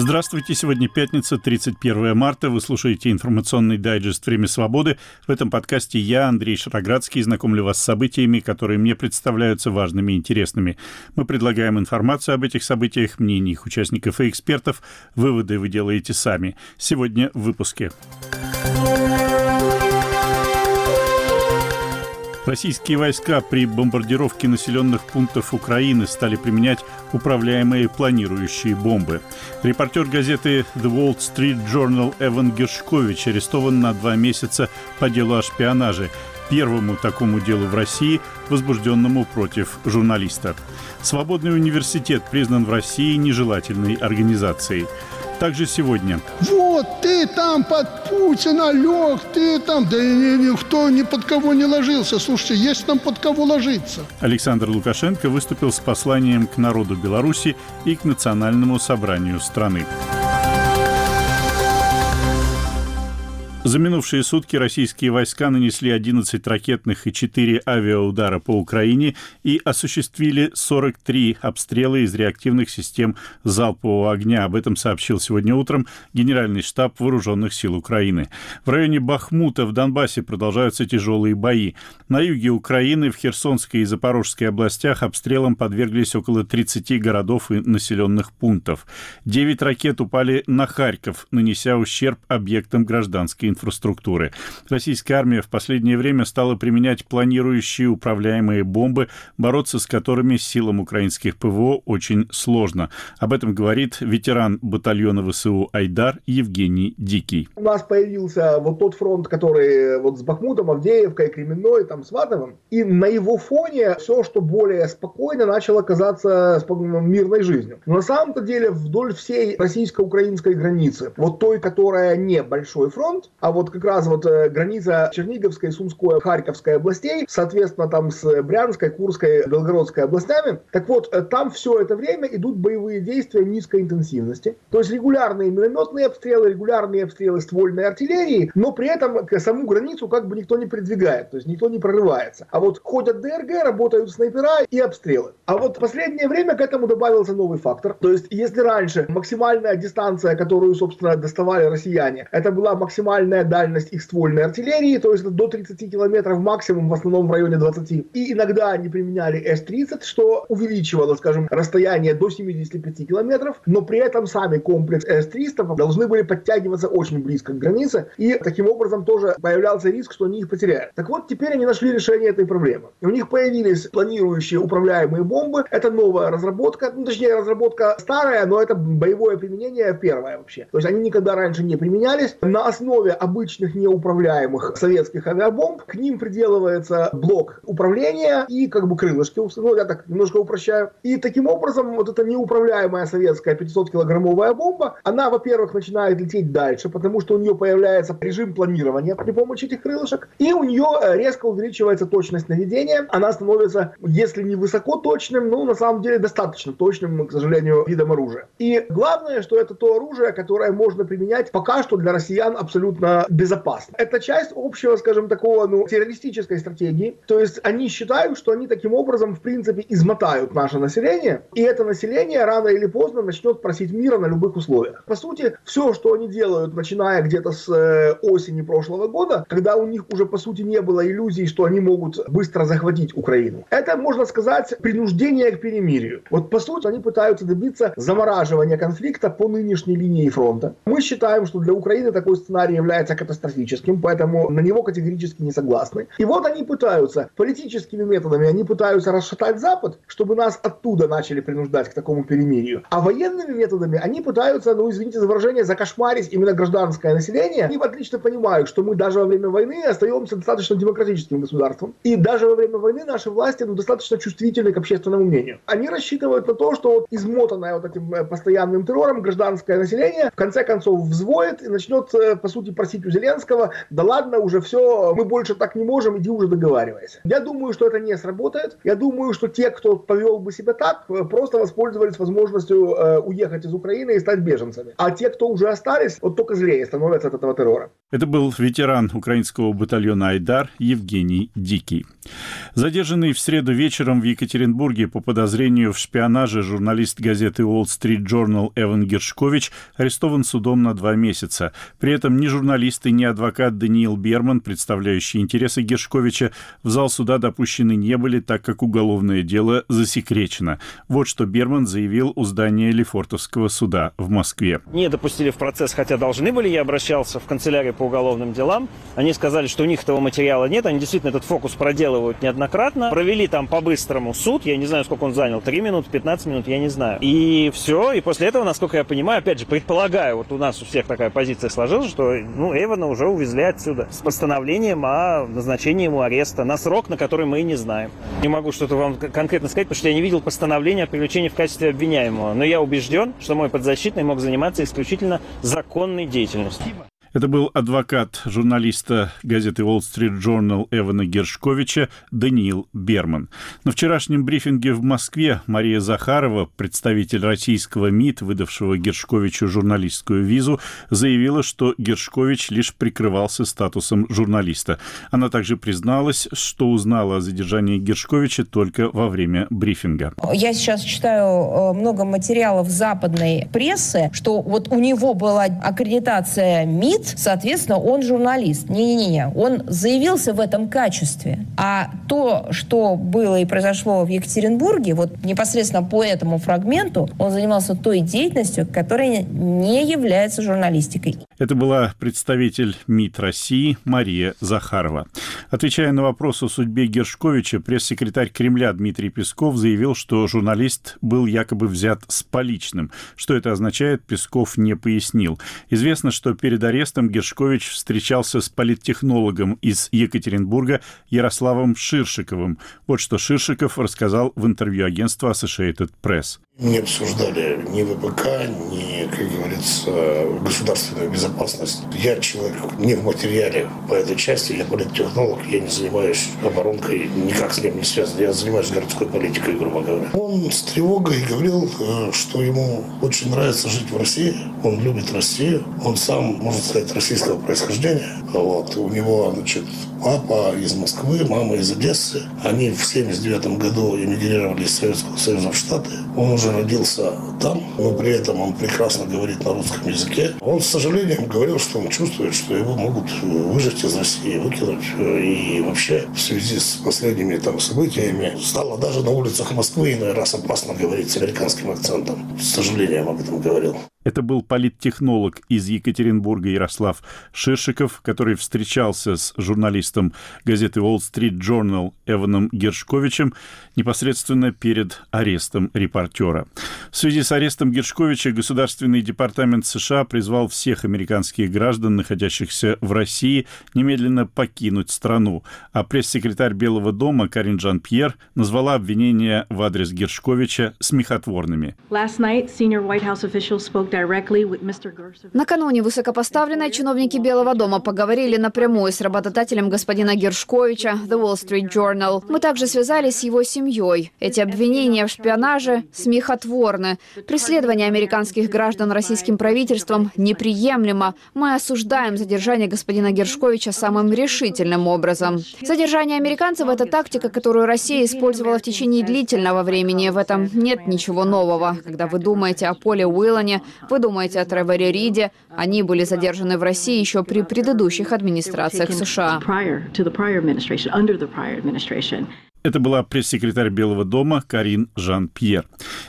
Здравствуйте, сегодня пятница, 31 марта. Вы слушаете информационный дайджест «Время свободы». В этом подкасте я, Андрей Шароградский, знакомлю вас с событиями, которые мне представляются важными и интересными. Мы предлагаем информацию об этих событиях, мнения их участников и экспертов. Выводы вы делаете сами. Сегодня в выпуске. Российские войска при бомбардировке населенных пунктов Украины стали применять управляемые планирующие бомбы. Репортер газеты The Wall Street Journal Эван Гершкович арестован на два месяца по делу о шпионаже первому такому делу в России, возбужденному против журналиста. Свободный университет признан в России нежелательной организацией. Также сегодня. Вот, ты там под Путина лег, ты там, да никто ни под кого не ложился. Слушайте, есть там под кого ложиться. Александр Лукашенко выступил с посланием к народу Беларуси и к национальному собранию страны. За минувшие сутки российские войска нанесли 11 ракетных и 4 авиаудара по Украине и осуществили 43 обстрела из реактивных систем залпового огня. Об этом сообщил сегодня утром Генеральный штаб Вооруженных сил Украины. В районе Бахмута в Донбассе продолжаются тяжелые бои. На юге Украины, в Херсонской и Запорожской областях обстрелам подверглись около 30 городов и населенных пунктов. Девять ракет упали на Харьков, нанеся ущерб объектам гражданской инфраструктуры инфраструктуры. Российская армия в последнее время стала применять планирующие управляемые бомбы, бороться с которыми силам украинских ПВО очень сложно. Об этом говорит ветеран батальона ВСУ «Айдар» Евгений Дикий. У нас появился вот тот фронт, который вот с Бахмутом, Авдеевкой, Кременной, там, Сватовым, и на его фоне все, что более спокойно, начало казаться мирной жизнью. Но на самом-то деле вдоль всей российско-украинской границы, вот той, которая не большой фронт, а вот как раз вот э, граница Черниговской, Сумской, Харьковской областей, соответственно, там с Брянской, Курской, Белгородской областями. Так вот, э, там все это время идут боевые действия низкой интенсивности. То есть регулярные минометные обстрелы, регулярные обстрелы ствольной артиллерии, но при этом к саму границу как бы никто не придвигает, то есть никто не прорывается. А вот ходят ДРГ, работают снайпера и обстрелы. А вот в последнее время к этому добавился новый фактор. То есть если раньше максимальная дистанция, которую, собственно, доставали россияне, это была максимальная максимальная дальность их ствольной артиллерии, то есть до 30 километров максимум, в основном в районе 20. И иногда они применяли С-30, что увеличивало, скажем, расстояние до 75 километров, но при этом сами комплекс С-300 должны были подтягиваться очень близко к границе, и таким образом тоже появлялся риск, что они их потеряют. Так вот, теперь они нашли решение этой проблемы. У них появились планирующие управляемые бомбы, это новая разработка, ну, точнее, разработка старая, но это боевое применение первое вообще. То есть они никогда раньше не применялись. На основе обычных неуправляемых советских авиабомб. К ним приделывается блок управления и как бы крылышки, ну я так немножко упрощаю. И таким образом вот эта неуправляемая советская 500-килограммовая бомба, она, во-первых, начинает лететь дальше, потому что у нее появляется режим планирования при помощи этих крылышек, и у нее э, резко увеличивается точность наведения. Она становится, если не высоко точным, ну, на самом деле, достаточно точным, к сожалению, видом оружия. И главное, что это то оружие, которое можно применять пока что для россиян абсолютно безопасно. Это часть общего, скажем, такого, ну, террористической стратегии. То есть они считают, что они таким образом, в принципе, измотают наше население, и это население рано или поздно начнет просить мира на любых условиях. По сути, все, что они делают, начиная где-то с э, осени прошлого года, когда у них уже, по сути, не было иллюзий, что они могут быстро захватить Украину, это, можно сказать, принуждение к перемирию. Вот, по сути, они пытаются добиться замораживания конфликта по нынешней линии фронта. Мы считаем, что для Украины такой сценарий является является катастрофическим, поэтому на него категорически не согласны. И вот они пытаются, политическими методами, они пытаются расшатать Запад, чтобы нас оттуда начали принуждать к такому перемирию. А военными методами они пытаются, ну извините за выражение, закошмарить именно гражданское население. Они отлично понимают, что мы даже во время войны остаемся достаточно демократическим государством. И даже во время войны наши власти ну, достаточно чувствительны к общественному мнению. Они рассчитывают на то, что вот измотанное вот этим э, постоянным террором гражданское население в конце концов взвоет и начнет, э, по сути, просить у Зеленского, да ладно, уже все, мы больше так не можем, иди уже договаривайся. Я думаю, что это не сработает. Я думаю, что те, кто повел бы себя так, просто воспользовались возможностью э, уехать из Украины и стать беженцами. А те, кто уже остались, вот только злее становятся от этого террора. Это был ветеран украинского батальона «Айдар» Евгений Дикий. Задержанный в среду вечером в Екатеринбурге по подозрению в шпионаже журналист газеты Wall Street Journal Эван Гершкович арестован судом на два месяца. При этом ни журналист и ни адвокат Даниил Берман, представляющий интересы Гершковича, в зал суда допущены не были, так как уголовное дело засекречено. Вот что Берман заявил у здания Лефортовского суда в Москве. Не допустили в процесс, хотя должны были. Я обращался в канцелярию по уголовным делам. Они сказали, что у них этого материала нет. Они действительно этот фокус проделывают неоднократно. Провели там по-быстрому суд. Я не знаю, сколько он занял. 3 минуты, 15 минут, я не знаю. И все. И после этого, насколько я понимаю, опять же, предполагаю, вот у нас у всех такая позиция сложилась, что ну, Эвана уже увезли отсюда с постановлением о назначении ему ареста на срок, на который мы и не знаем. Не могу что-то вам конкретно сказать, потому что я не видел постановления о привлечении в качестве обвиняемого. Но я убежден, что мой подзащитный мог заниматься исключительно законной деятельностью. Это был адвокат журналиста газеты Wall Street Journal Эвана Гершковича Даниил Берман. На вчерашнем брифинге в Москве Мария Захарова, представитель российского МИД, выдавшего Гершковичу журналистскую визу, заявила, что Гершкович лишь прикрывался статусом журналиста. Она также призналась, что узнала о задержании Гершковича только во время брифинга. Я сейчас читаю э, много материалов западной прессы, что вот у него была аккредитация МИД, МИД, соответственно, он журналист. Не-не-не, он заявился в этом качестве. А то, что было и произошло в Екатеринбурге, вот непосредственно по этому фрагменту, он занимался той деятельностью, которая не является журналистикой. Это была представитель МИД России Мария Захарова. Отвечая на вопрос о судьбе Гершковича, пресс-секретарь Кремля Дмитрий Песков заявил, что журналист был якобы взят с поличным. Что это означает, Песков не пояснил. Известно, что перед арестом Гершкович встречался с политтехнологом из Екатеринбурга Ярославом Ширшиковым. Вот что Ширшиков рассказал в интервью агентства Associated Press. Не обсуждали ни ВПК, ни, как говорится, государственную безопасность. Я человек не в материале по этой части, я политтехнолог, я не занимаюсь оборонкой, никак с ним не связан. Я занимаюсь городской политикой, грубо говоря. Он с тревогой говорил, э, что ему очень нравится жить в России, он любит Россию, он сам, можно сказать, российского происхождения. Вот. У него, значит, папа из Москвы, мама из Одессы. Они в 79 году эмигрировали из Советского Союза в Штаты. Он уже родился там, но при этом он прекрасно говорит на русском языке. Он с сожалением говорил, что он чувствует, что его могут выжить из России, выкинуть. И вообще в связи с последними там событиями стало даже на улицах Москвы иной раз опасно говорить с американским акцентом. С сожалением об этом говорил. Это был политтехнолог из Екатеринбурга Ярослав Ширшиков, который встречался с журналистом газеты Wall Street Journal Эваном Гершковичем непосредственно перед арестом репортера. В связи с арестом Гершковича Государственный департамент США призвал всех американских граждан, находящихся в России, немедленно покинуть страну. А пресс-секретарь Белого дома Карин Жан-Пьер назвала обвинения в адрес Гершковича смехотворными. Last night, Накануне высокопоставленные чиновники Белого дома поговорили напрямую с работодателем господина Гершковича, The Wall Street Journal. Мы также связались с его семьей. Эти обвинения в шпионаже смехотворны. Преследование американских граждан российским правительством неприемлемо. Мы осуждаем задержание господина Гершковича самым решительным образом. Задержание американцев – это тактика, которую Россия использовала в течение длительного времени. В этом нет ничего нового. Когда вы думаете о Поле Уиллане, вы думаете о Треворе Риде? Они были задержаны в России еще при предыдущих администрациях США. Это была пресс-секретарь Белого дома Карин Жан-Пьер.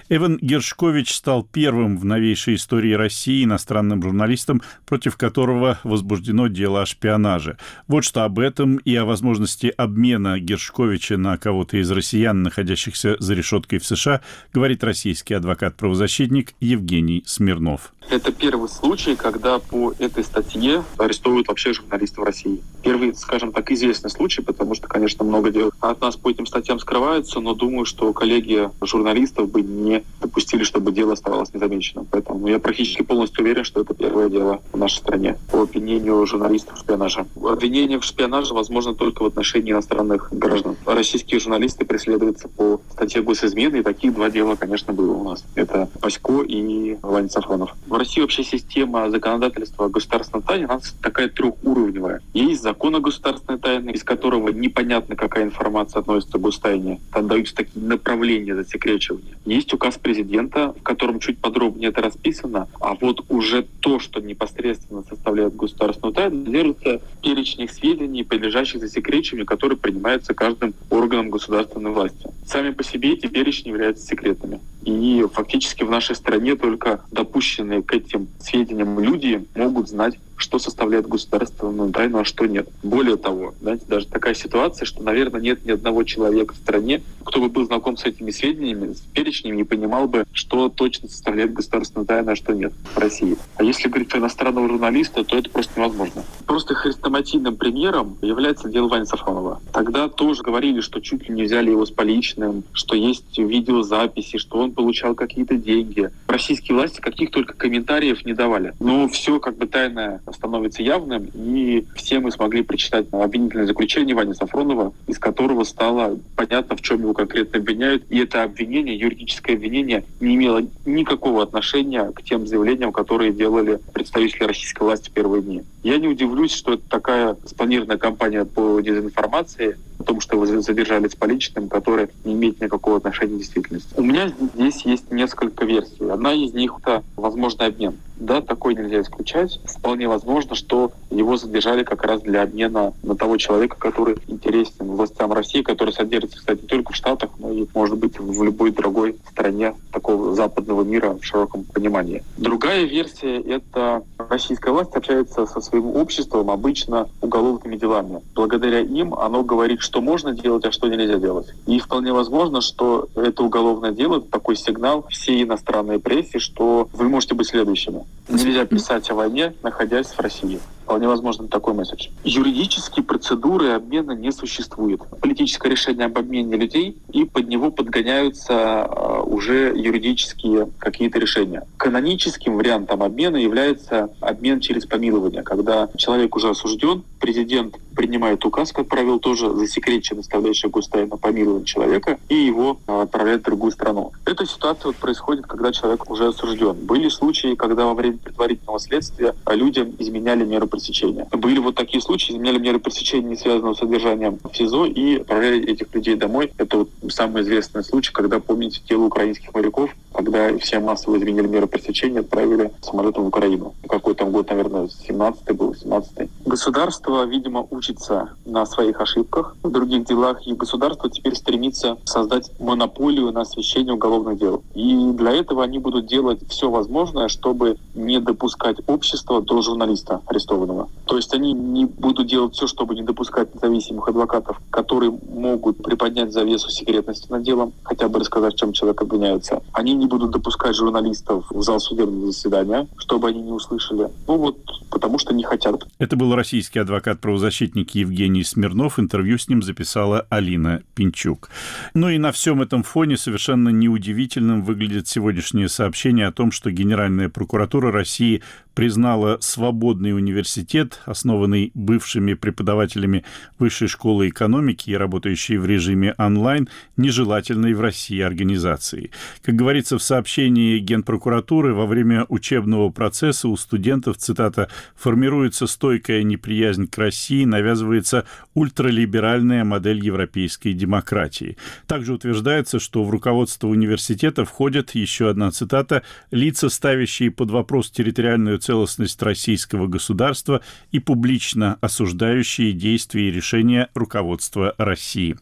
Эван Гершкович стал первым в новейшей истории России иностранным журналистом, против которого возбуждено дело о шпионаже. Вот что об этом и о возможности обмена Гершковича на кого-то из россиян, находящихся за решеткой в США, говорит российский адвокат-правозащитник Евгений Смирнов. Это первый случай, когда по этой статье арестовывают вообще журналистов России. Первый, скажем так, известный случай, потому что, конечно, много дел от нас по этим статьям скрываются, но думаю, что коллеги журналистов бы не допустили, чтобы дело оставалось незамеченным. Поэтому я практически полностью уверен, что это первое дело в нашей стране по обвинению журналистов в шпионаже. Обвинение в шпионаже возможно только в отношении иностранных граждан. Российские журналисты преследуются по статье госизмены, и таких два дела, конечно, было у нас. Это Пасько и Ваня Сафронов. В России вообще система законодательства о государственной тайне, она такая трехуровневая. Есть закон о государственной тайне, из которого непонятно, какая информация относится к гостайне. Там даются такие направления засекречивания. Есть указ президента, в котором чуть подробнее это расписано, а вот уже то, что непосредственно составляет государственную тайну, держится в сведений, подлежащих засекречиванию, которые принимаются каждым органом государственной власти. Сами по себе эти перечни являются секретными. И фактически в нашей стране только допущенные к этим сведениям люди могут знать что составляет государственную тайну, а что нет. Более того, знаете, даже такая ситуация, что, наверное, нет ни одного человека в стране, кто бы был знаком с этими сведениями, с перечнем, не понимал бы, что точно составляет государственную тайну, а что нет в России. А если говорить про иностранного журналиста, то это просто невозможно. Просто хрестоматийным примером является дело Вани Сафронова. Тогда тоже говорили, что чуть ли не взяли его с поличным, что есть видеозаписи, что он получал какие-то деньги. Российские власти каких только комментариев не давали. Но все как бы тайное становится явным, и все мы смогли прочитать обвинительное заключение Вани Сафронова, из которого стало понятно, в чем его конкретно обвиняют. И это обвинение, юридическое обвинение, не имело никакого отношения к тем заявлениям, которые делали представители российской власти первые дни. Я не удивлюсь, что это такая спланированная кампания по дезинформации, о том, что его задержали с поличным, которая не имеет никакого отношения к действительности. У меня здесь есть несколько версий. Одна из них — это возможный обмен. Да, такой нельзя исключать. Вполне возможно, что его задержали как раз для обмена на того человека, который интересен властям России, который содержится, кстати, не только в Штатах, но и, может быть, в любой другой стране такого западного мира в широком понимании. Другая версия — это российская власть общается со своим обществом обычно уголовными делами. Благодаря им оно говорит, что можно делать, а что нельзя делать. И вполне возможно, что это уголовное дело, такой сигнал всей иностранной прессе, что вы можете быть следующими. Нельзя писать о войне, находясь в России. Вполне возможно такой месседж. Юридические процедуры обмена не существует. Политическое решение об обмене людей, и под него подгоняются а, уже юридические какие-то решения. Каноническим вариантом обмена является обмен через помилование, когда человек уже осужден, президент принимает указ, как правило, тоже засекреченно оставляющий гостайну помилование человека, и его а, отправляет в другую страну. Эта ситуация вот происходит, когда человек уже осужден. Были случаи, когда во время предварительного следствия людям изменяли меры пресечения. Были вот такие случаи, изменяли меры пресечения, не связанного с содержанием в СИЗО, и отправляли этих людей домой. Это вот самый известный случай, когда, помните, тело украинских моряков, когда все массово изменили меры пресечения, отправили самолетом в Украину. Какой там год, наверное, 17-й был, 17-й. Государство, видимо, учится на своих ошибках в других делах, и государство теперь стремится создать монополию на освещение уголовных дел. И для этого они будут делать все возможное, чтобы не допускать общество до журналиста арестованного. То есть они не будут делать все, чтобы не допускать независимых адвокатов, которые могут приподнять завесу секретности над делом, хотя бы рассказать, в чем человек обвиняется. Они не будут допускать журналистов в зал судебного заседания, чтобы они не услышали. Ну вот, потому что не хотят. Это был российский адвокат-правозащитник Евгений Смирнов. Интервью с ним записала Алина Пинчук. Ну и на всем этом фоне совершенно неудивительным выглядит сегодняшнее сообщение о том, что Генеральная прокуратура России признала свободный университет, основанный бывшими преподавателями Высшей школы экономики и работающий в режиме онлайн, нежелательной в России организацией. Как говорится в сообщении Генпрокуратуры, во время учебного процесса у студентов, цитата, «формируется стойкая неприязнь к России, навязывается ультралиберальная модель европейской демократии». Также утверждается, что в руководство университета входят, еще одна цитата, «лица, ставящие под вопрос территориальную целостность российского государства и публично осуждающие действия и решения руководства России.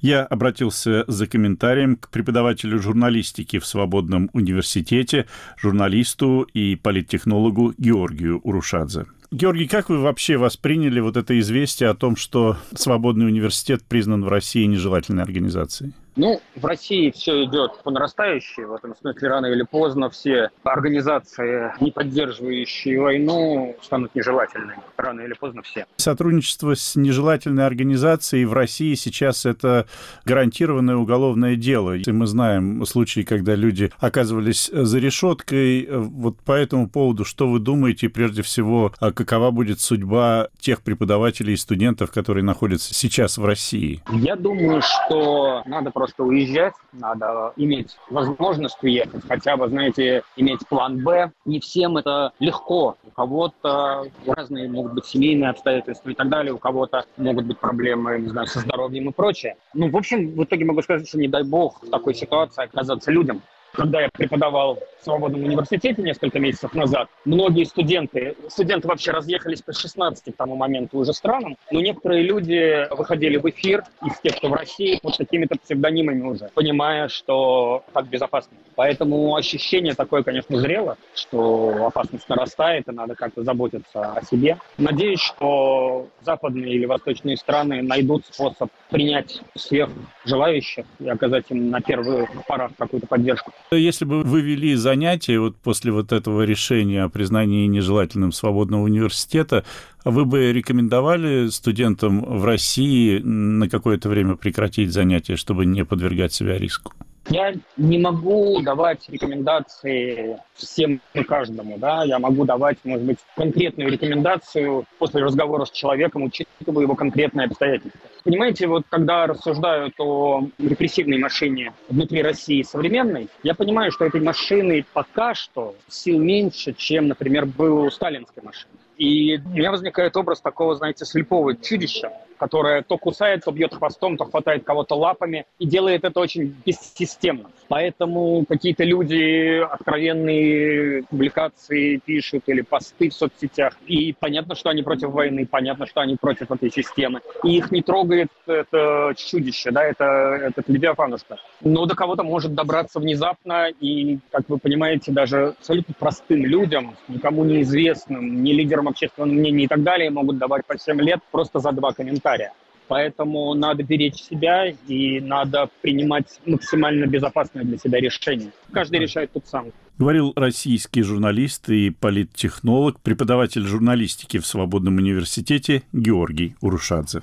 Я обратился за комментарием к преподавателю журналистики в Свободном университете, журналисту и политтехнологу Георгию Урушадзе. Георгий, как вы вообще восприняли вот это известие о том, что Свободный университет признан в России нежелательной организацией? Ну, в России все идет по нарастающей. В этом смысле рано или поздно все организации, не поддерживающие войну, станут нежелательными. Рано или поздно все. Сотрудничество с нежелательной организацией в России сейчас это гарантированное уголовное дело. И мы знаем случаи, когда люди оказывались за решеткой. Вот по этому поводу что вы думаете? Прежде всего, а какова будет судьба тех преподавателей и студентов, которые находятся сейчас в России? Я думаю, что надо просто уезжать, надо иметь возможность уехать, хотя бы, знаете, иметь план «Б». Не всем это легко. У кого-то разные могут быть семейные обстоятельства и так далее, у кого-то могут быть проблемы, не знаю, со здоровьем и прочее. Ну, в общем, в итоге могу сказать, что не дай бог в такой ситуации оказаться людям, когда я преподавал в свободном университете несколько месяцев назад, многие студенты, студенты вообще разъехались по 16 к тому моменту уже странам, но некоторые люди выходили в эфир из тех, кто в России, под какими-то псевдонимами уже, понимая, что так безопасно. Поэтому ощущение такое, конечно, зрело, что опасность нарастает, и надо как-то заботиться о себе. Надеюсь, что западные или восточные страны найдут способ принять всех желающих и оказать им на первых порах какую-то поддержку. Если бы вы вели занятия вот после вот этого решения о признании нежелательным свободного университета, вы бы рекомендовали студентам в России на какое-то время прекратить занятия, чтобы не подвергать себя риску? Я не могу давать рекомендации всем и каждому, да, я могу давать, может быть, конкретную рекомендацию после разговора с человеком, учитывая его конкретные обстоятельства. Понимаете, вот когда рассуждают о репрессивной машине внутри России современной, я понимаю, что этой машины пока что сил меньше, чем, например, был у сталинской машины. И у меня возникает образ такого, знаете, слепого чудища, которое то кусает, то бьет хвостом, то хватает кого-то лапами и делает это очень бессистемно. Поэтому какие-то люди откровенные публикации пишут или посты в соцсетях. И понятно, что они против войны, понятно, что они против этой системы. И их не трогает это чудище, да, это, этот левиафанушка. Но до кого-то может добраться внезапно. И, как вы понимаете, даже абсолютно простым людям, никому неизвестным, не лидерам общественного мнения и так далее, могут давать по 7 лет просто за два комментария комментария. Поэтому надо беречь себя и надо принимать максимально безопасное для себя решение. Каждый решает тут сам. Говорил российский журналист и политтехнолог, преподаватель журналистики в Свободном университете Георгий Урушадзе.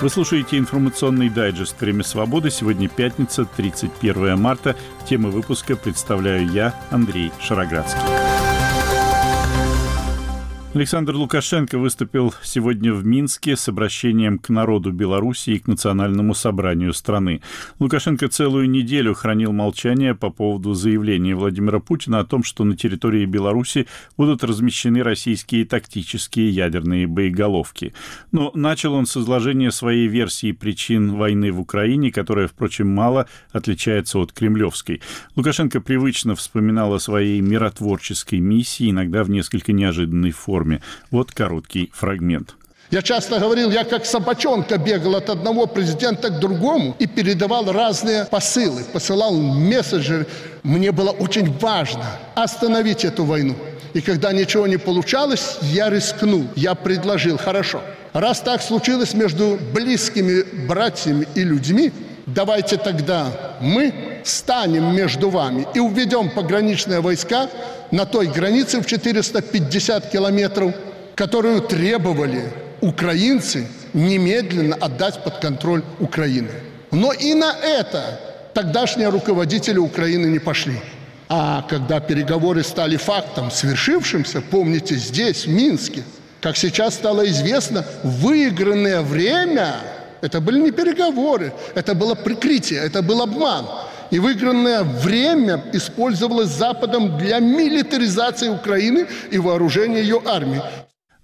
Вы слушаете информационный дайджест «Время свободы». Сегодня пятница, 31 марта. Темы выпуска представляю я, Андрей Шароградский. Александр Лукашенко выступил сегодня в Минске с обращением к народу Беларуси и к национальному собранию страны. Лукашенко целую неделю хранил молчание по поводу заявления Владимира Путина о том, что на территории Беларуси будут размещены российские тактические ядерные боеголовки. Но начал он с изложения своей версии причин войны в Украине, которая, впрочем, мало отличается от кремлевской. Лукашенко привычно вспоминал о своей миротворческой миссии, иногда в несколько неожиданной форме форме. Вот короткий фрагмент. Я часто говорил, я как собачонка бегал от одного президента к другому и передавал разные посылы, посылал месседжи. Мне было очень важно остановить эту войну. И когда ничего не получалось, я рискнул, я предложил, хорошо, раз так случилось между близкими братьями и людьми, давайте тогда мы станем между вами и уведем пограничные войска на той границе в 450 километров, которую требовали украинцы немедленно отдать под контроль Украины. Но и на это тогдашние руководители Украины не пошли. А когда переговоры стали фактом, свершившимся, помните, здесь, в Минске, как сейчас стало известно, выигранное время – это были не переговоры, это было прикрытие, это был обман – и выигранное время использовалось Западом для милитаризации Украины и вооружения ее армии.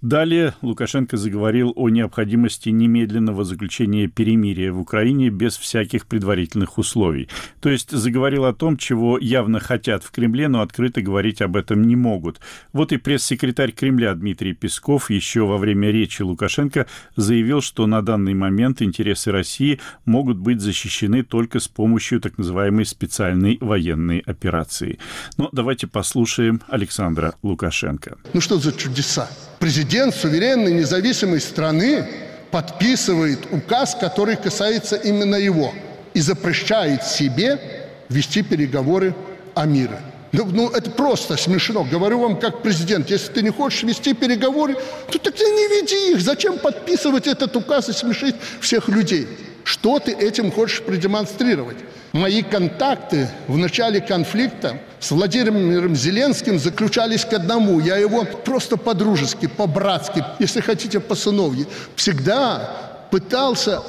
Далее Лукашенко заговорил о необходимости немедленного заключения перемирия в Украине без всяких предварительных условий. То есть заговорил о том, чего явно хотят в Кремле, но открыто говорить об этом не могут. Вот и пресс-секретарь Кремля Дмитрий Песков еще во время речи Лукашенко заявил, что на данный момент интересы России могут быть защищены только с помощью так называемой специальной военной операции. Но давайте послушаем Александра Лукашенко. Ну что за чудеса? Президент суверенной независимой страны подписывает указ, который касается именно его, и запрещает себе вести переговоры о мире. Ну, ну, это просто смешно. Говорю вам как президент, если ты не хочешь вести переговоры, то тогда не веди их. Зачем подписывать этот указ и смешить всех людей? Что ты этим хочешь продемонстрировать? Мои контакты в начале конфликта с Владимиром Зеленским заключались к одному. Я его просто по-дружески, по-братски, если хотите, по-сыновьи, всегда пытался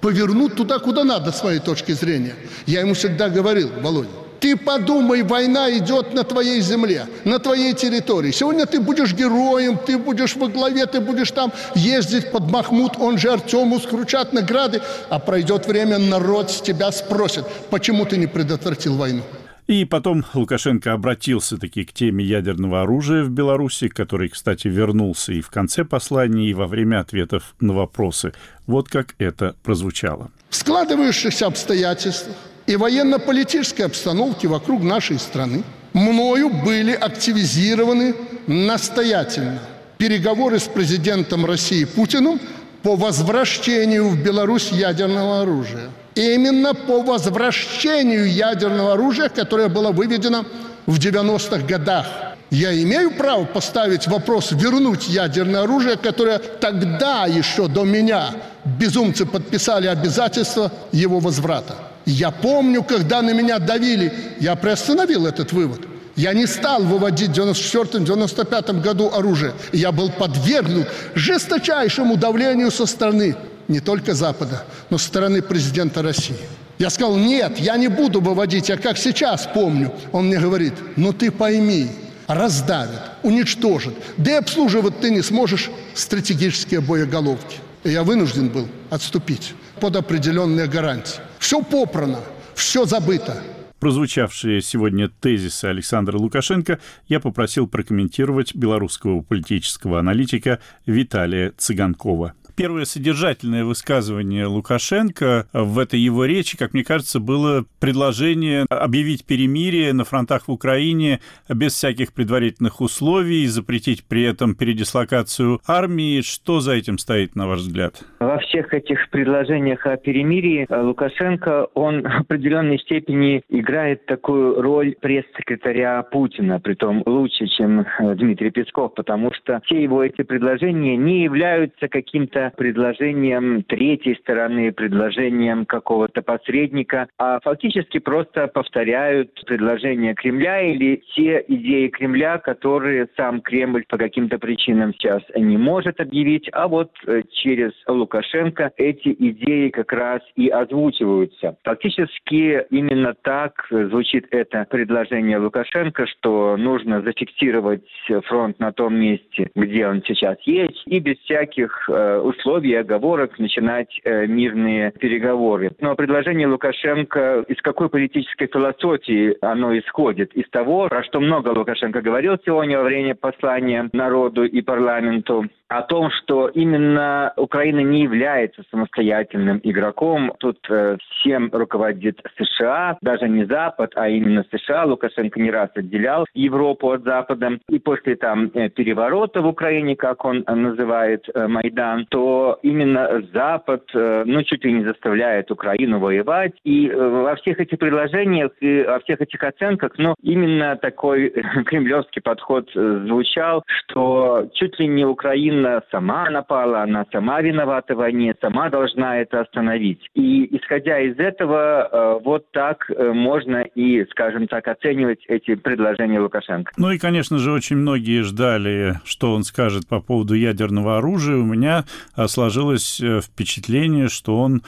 повернуть туда, куда надо, с моей точки зрения. Я ему всегда говорил, Володя, ты подумай, война идет на твоей земле, на твоей территории. Сегодня ты будешь героем, ты будешь во главе, ты будешь там ездить под Махмуд, он же Артему, скручать награды. А пройдет время, народ с тебя спросит, почему ты не предотвратил войну. И потом Лукашенко обратился таки к теме ядерного оружия в Беларуси, который, кстати, вернулся и в конце послания, и во время ответов на вопросы. Вот как это прозвучало. В складывающихся обстоятельствах и военно-политической обстановке вокруг нашей страны мною были активизированы настоятельно переговоры с президентом России Путиным по возвращению в Беларусь ядерного оружия. Именно по возвращению ядерного оружия, которое было выведено в 90-х годах. Я имею право поставить вопрос вернуть ядерное оружие, которое тогда еще до меня безумцы подписали обязательство его возврата. Я помню, когда на меня давили, я приостановил этот вывод. Я не стал выводить в 94-95 году оружие. Я был подвергнут жесточайшему давлению со стороны не только Запада, но со стороны президента России. Я сказал, нет, я не буду выводить, я как сейчас помню. Он мне говорит, ну ты пойми, раздавят, уничтожат, да и обслуживать ты не сможешь стратегические боеголовки. И я вынужден был отступить под определенные гарантии. Все попрано, все забыто. Прозвучавшие сегодня тезисы Александра Лукашенко я попросил прокомментировать белорусского политического аналитика Виталия Цыганкова. Первое содержательное высказывание Лукашенко в этой его речи, как мне кажется, было предложение объявить перемирие на фронтах в Украине без всяких предварительных условий, запретить при этом передислокацию армии. Что за этим стоит, на ваш взгляд? Во всех этих предложениях о перемирии Лукашенко, он в определенной степени играет такую роль пресс-секретаря Путина, притом лучше, чем Дмитрий Песков, потому что все его эти предложения не являются каким-то предложением третьей стороны, предложением какого-то посредника, а фактически просто повторяют предложения Кремля или те идеи Кремля, которые сам Кремль по каким-то причинам сейчас не может объявить, а вот э, через Лукашенко эти идеи как раз и озвучиваются. Фактически именно так звучит это предложение Лукашенко, что нужно зафиксировать фронт на том месте, где он сейчас есть, и без всяких э, условий оговорок начинать э, мирные переговоры. Но предложение Лукашенко, из какой политической философии оно исходит? Из того, про что много Лукашенко говорил сегодня во время послания народу и парламенту, о том, что именно Украина не является самостоятельным игроком. Тут э, всем руководит США, даже не Запад, а именно США. Лукашенко не раз отделял Европу от Запада. И после там э, переворота в Украине, как он называет э, Майдан, то именно Запад, э, ну, чуть ли не заставляет Украину воевать. И э, во всех этих предложениях и во всех этих оценках, ну, именно такой кремлевский подход э, звучал, что чуть ли не Украина сама напала, она сама виновата в войне, сама должна это остановить. И исходя из этого, вот так можно и, скажем так, оценивать эти предложения Лукашенко. Ну и, конечно же, очень многие ждали, что он скажет по поводу ядерного оружия. У меня сложилось впечатление, что он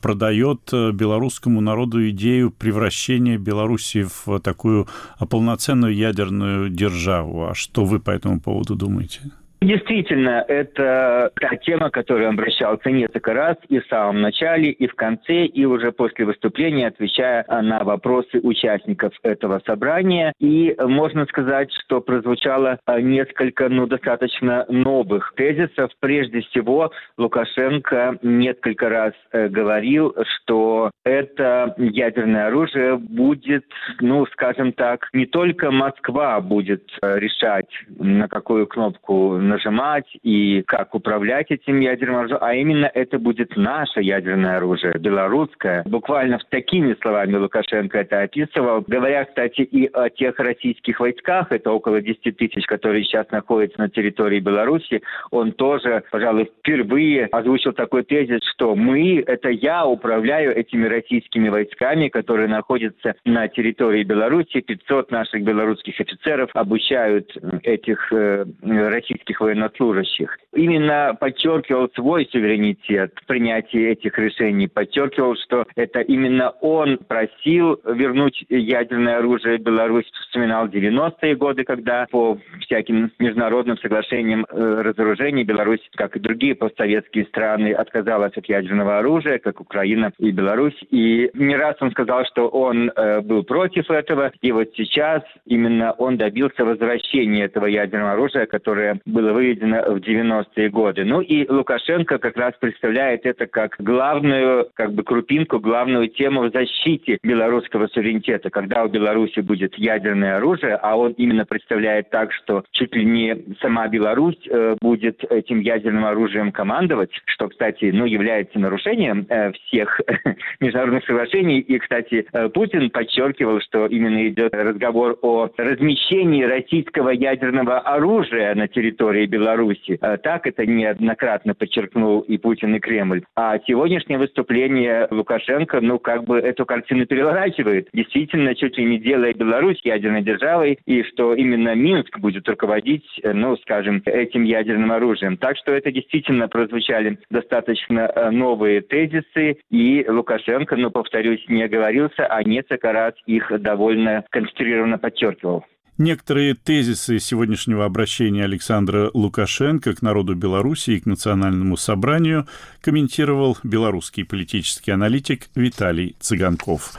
продает белорусскому народу идею превращения Беларуси в такую полноценную ядерную державу. А что вы по этому поводу думаете? Действительно, это та тема, которую он обращался несколько раз и в самом начале, и в конце, и уже после выступления, отвечая на вопросы участников этого собрания. И можно сказать, что прозвучало несколько, ну, достаточно новых тезисов. Прежде всего, Лукашенко несколько раз э, говорил, что это ядерное оружие будет, ну, скажем так, не только Москва будет э, решать, на какую кнопку нажимать и как управлять этим ядерным оружием, а именно это будет наше ядерное оружие, белорусское. Буквально такими словами Лукашенко это описывал. Говоря, кстати, и о тех российских войсках, это около 10 тысяч, которые сейчас находятся на территории Беларуси, он тоже, пожалуй, впервые озвучил такой тезис, что мы, это я управляю этими российскими войсками, которые находятся на территории Беларуси. 500 наших белорусских офицеров обучают этих э, российских военнослужащих. Именно подчеркивал свой суверенитет в принятии этих решений, подчеркивал, что это именно он просил вернуть ядерное оружие в Беларусь, вспоминал 90-е годы, когда по всяким международным соглашениям э, разоружения Беларусь, как и другие постсоветские страны, отказалась от ядерного оружия, как Украина и Беларусь. И не раз он сказал, что он э, был против этого, и вот сейчас именно он добился возвращения этого ядерного оружия, которое было выведено в 90-е годы. Ну и Лукашенко как раз представляет это как главную, как бы крупинку, главную тему в защите белорусского суверенитета. Когда у Беларуси будет ядерное оружие, а он именно представляет так, что чуть ли не сама Беларусь э, будет этим ядерным оружием командовать, что, кстати, ну, является нарушением э, всех международных соглашений. И, кстати, э, Путин подчеркивал, что именно идет разговор о размещении российского ядерного оружия на территории Беларуси. Э, так это неоднократно подчеркнул и Путин, и Кремль. А сегодняшнее выступление Лукашенко, ну, как бы эту картину переворачивает. Действительно, чуть ли не делая Беларусь ядерной державой, и что именно Минск будет руководить, э, ну, скажем, этим ядерным оружием. Так что это действительно прозвучали достаточно э, новые тезисы, и Лукашенко, ну, повторюсь, не оговорился, а несколько раз их довольно концентрированно подчеркивал. Некоторые тезисы сегодняшнего обращения Александра Лукашенко к народу Беларуси и к национальному собранию комментировал белорусский политический аналитик Виталий Цыганков.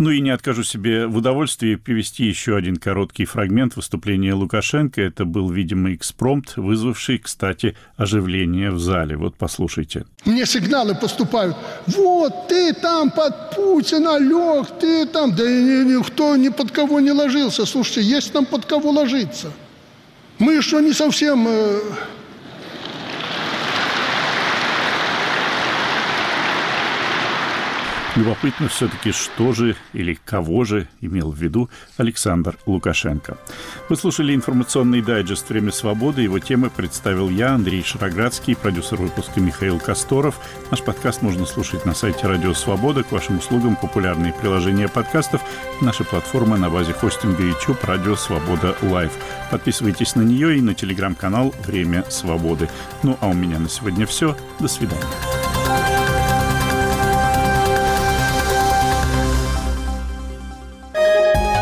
Ну и не откажу себе в удовольствии привести еще один короткий фрагмент выступления Лукашенко. Это был, видимо, экспромт, вызвавший, кстати, оживление в зале. Вот послушайте. Мне сигналы поступают. Вот, ты там под Путина лег, ты там. Да никто ни под кого не ложился. Слушайте, есть там под кого ложиться. Мы еще не совсем Любопытно все-таки, что же или кого же имел в виду Александр Лукашенко. Вы слушали информационный дайджест «Время свободы». Его темы представил я, Андрей Шароградский, продюсер выпуска Михаил Косторов. Наш подкаст можно слушать на сайте «Радио Свобода». К вашим услугам популярные приложения подкастов, наша платформа на базе хостинга YouTube «Радио Свобода Лайв». Подписывайтесь на нее и на телеграм-канал «Время свободы». Ну а у меня на сегодня все. До свидания.